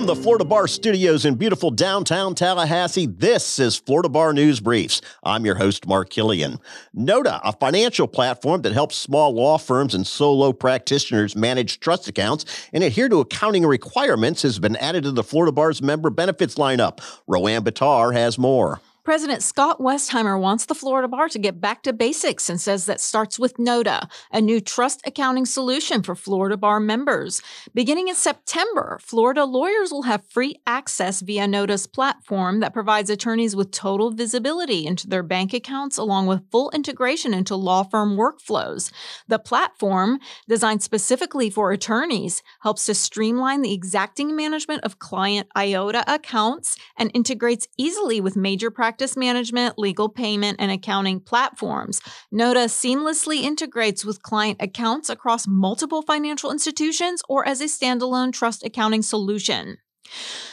From the Florida Bar Studios in beautiful downtown Tallahassee, this is Florida Bar News Briefs. I'm your host, Mark Killian. Nota, a financial platform that helps small law firms and solo practitioners manage trust accounts and adhere to accounting requirements, has been added to the Florida Bar's member benefits lineup. Roanne Batar has more. President Scott Westheimer wants the Florida Bar to get back to basics and says that starts with Nota, a new trust accounting solution for Florida Bar members. Beginning in September, Florida lawyers will have free access via Nota's platform that provides attorneys with total visibility into their bank accounts along with full integration into law firm workflows. The platform, designed specifically for attorneys, helps to streamline the exacting management of client IOTA accounts and integrates easily with major practice practice management, legal payment, and accounting platforms. Nota seamlessly integrates with client accounts across multiple financial institutions or as a standalone trust accounting solution.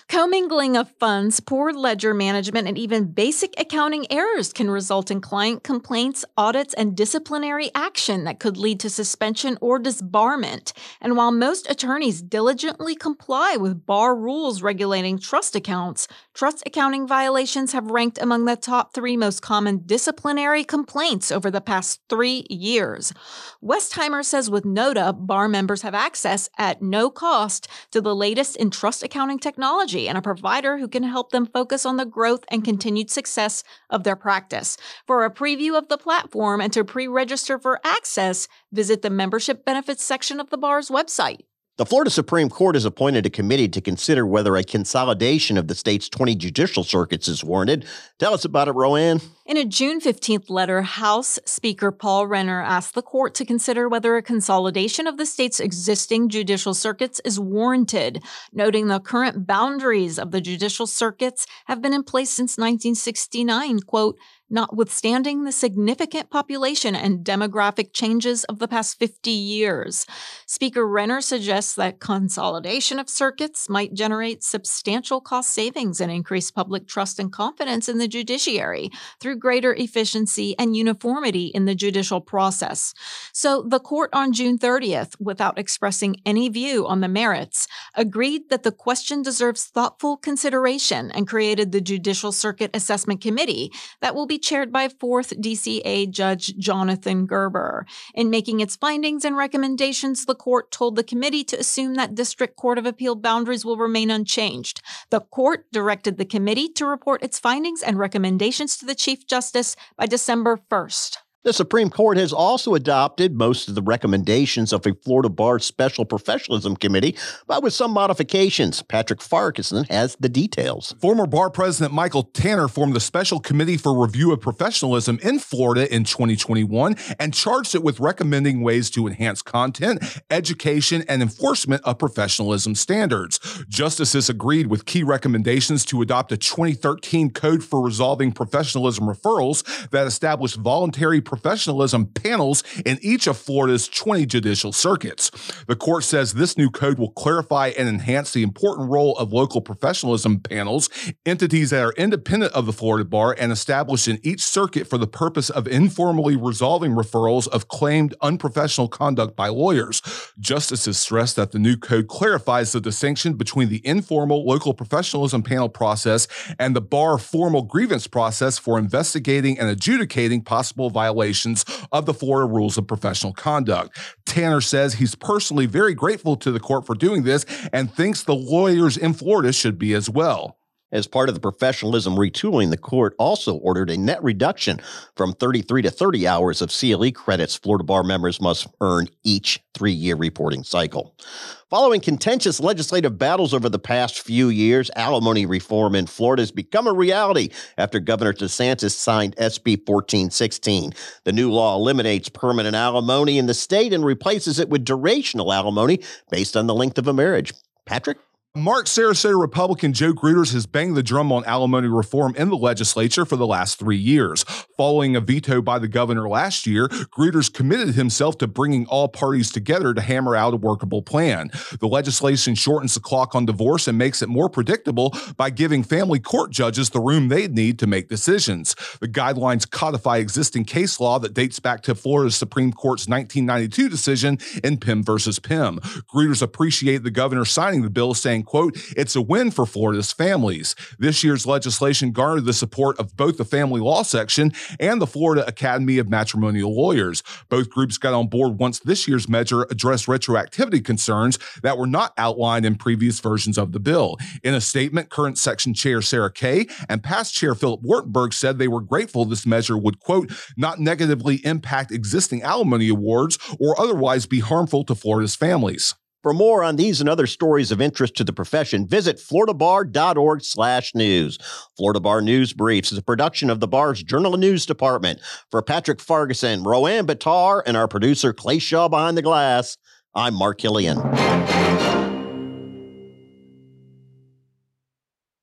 Commingling of funds, poor ledger management, and even basic accounting errors can result in client complaints, audits, and disciplinary action that could lead to suspension or disbarment. And while most attorneys diligently comply with bar rules regulating trust accounts, trust accounting violations have ranked among the top three most common disciplinary complaints over the past three years. Westheimer says with Nota, bar members have access at no cost to the latest in trust accounting technology and a provider who can help them focus on the growth and continued success of their practice. For a preview of the platform and to pre register for access, visit the membership benefits section of the bar's website. The Florida Supreme Court has appointed a committee to consider whether a consolidation of the state's 20 judicial circuits is warranted. Tell us about it, Roanne. In a June 15th letter, House Speaker Paul Renner asked the court to consider whether a consolidation of the state's existing judicial circuits is warranted, noting the current boundaries of the judicial circuits have been in place since 1969, quote, notwithstanding the significant population and demographic changes of the past 50 years. Speaker Renner suggests that consolidation of circuits might generate substantial cost savings and increase public trust and confidence in the judiciary through greater efficiency and uniformity in the judicial process. So the court on June 30th, without expressing any view on the merits, agreed that the question deserves thoughtful consideration and created the Judicial Circuit Assessment Committee that will be chaired by 4th DCA Judge Jonathan Gerber. In making its findings and recommendations, the court told the committee to assume that District Court of Appeal boundaries will remain unchanged. The court directed the committee to report its findings and recommendations to the Chief Justice by December 1st. The Supreme Court has also adopted most of the recommendations of a Florida Bar Special Professionalism Committee, but with some modifications. Patrick Farquharson has the details. Former Bar President Michael Tanner formed the Special Committee for Review of Professionalism in Florida in 2021 and charged it with recommending ways to enhance content, education, and enforcement of professionalism standards. Justices agreed with key recommendations to adopt a 2013 Code for Resolving Professionalism Referrals that established voluntary professionalism panels in each of Florida's 20 judicial circuits. The court says this new code will clarify and enhance the important role of local professionalism panels, entities that are independent of the Florida Bar and established in each circuit for the purpose of informally resolving referrals of claimed unprofessional conduct by lawyers. Justices stress that the new code clarifies the distinction between the informal local professionalism panel process and the bar formal grievance process for investigating and adjudicating possible violations violations of the Florida rules of professional conduct. Tanner says he's personally very grateful to the court for doing this and thinks the lawyers in Florida should be as well. As part of the professionalism retooling, the court also ordered a net reduction from 33 to 30 hours of CLE credits Florida Bar members must earn each three year reporting cycle. Following contentious legislative battles over the past few years, alimony reform in Florida has become a reality after Governor DeSantis signed SB 1416. The new law eliminates permanent alimony in the state and replaces it with durational alimony based on the length of a marriage. Patrick? Mark Sarasota Republican Joe Gruters has banged the drum on alimony reform in the legislature for the last three years. Following a veto by the governor last year, Gruters committed himself to bringing all parties together to hammer out a workable plan. The legislation shortens the clock on divorce and makes it more predictable by giving family court judges the room they need to make decisions. The guidelines codify existing case law that dates back to Florida's Supreme Court's 1992 decision in Pimm versus Pimm. Gruters appreciate the governor signing the bill, saying, quote, it's a win for Florida's families. This year's legislation garnered the support of both the family law section and the Florida Academy of Matrimonial Lawyers. Both groups got on board once this year's measure addressed retroactivity concerns that were not outlined in previous versions of the bill. In a statement, current section chair Sarah Kay and past chair Philip Wartenberg said they were grateful this measure would, quote, not negatively impact existing alimony awards or otherwise be harmful to Florida's families. For more on these and other stories of interest to the profession, visit floridabar.org slash news. Florida Bar News Briefs is a production of the bar's Journal and News Department. For Patrick Ferguson, Roanne Batar, and our producer Clay Shaw behind the glass, I'm Mark Killian.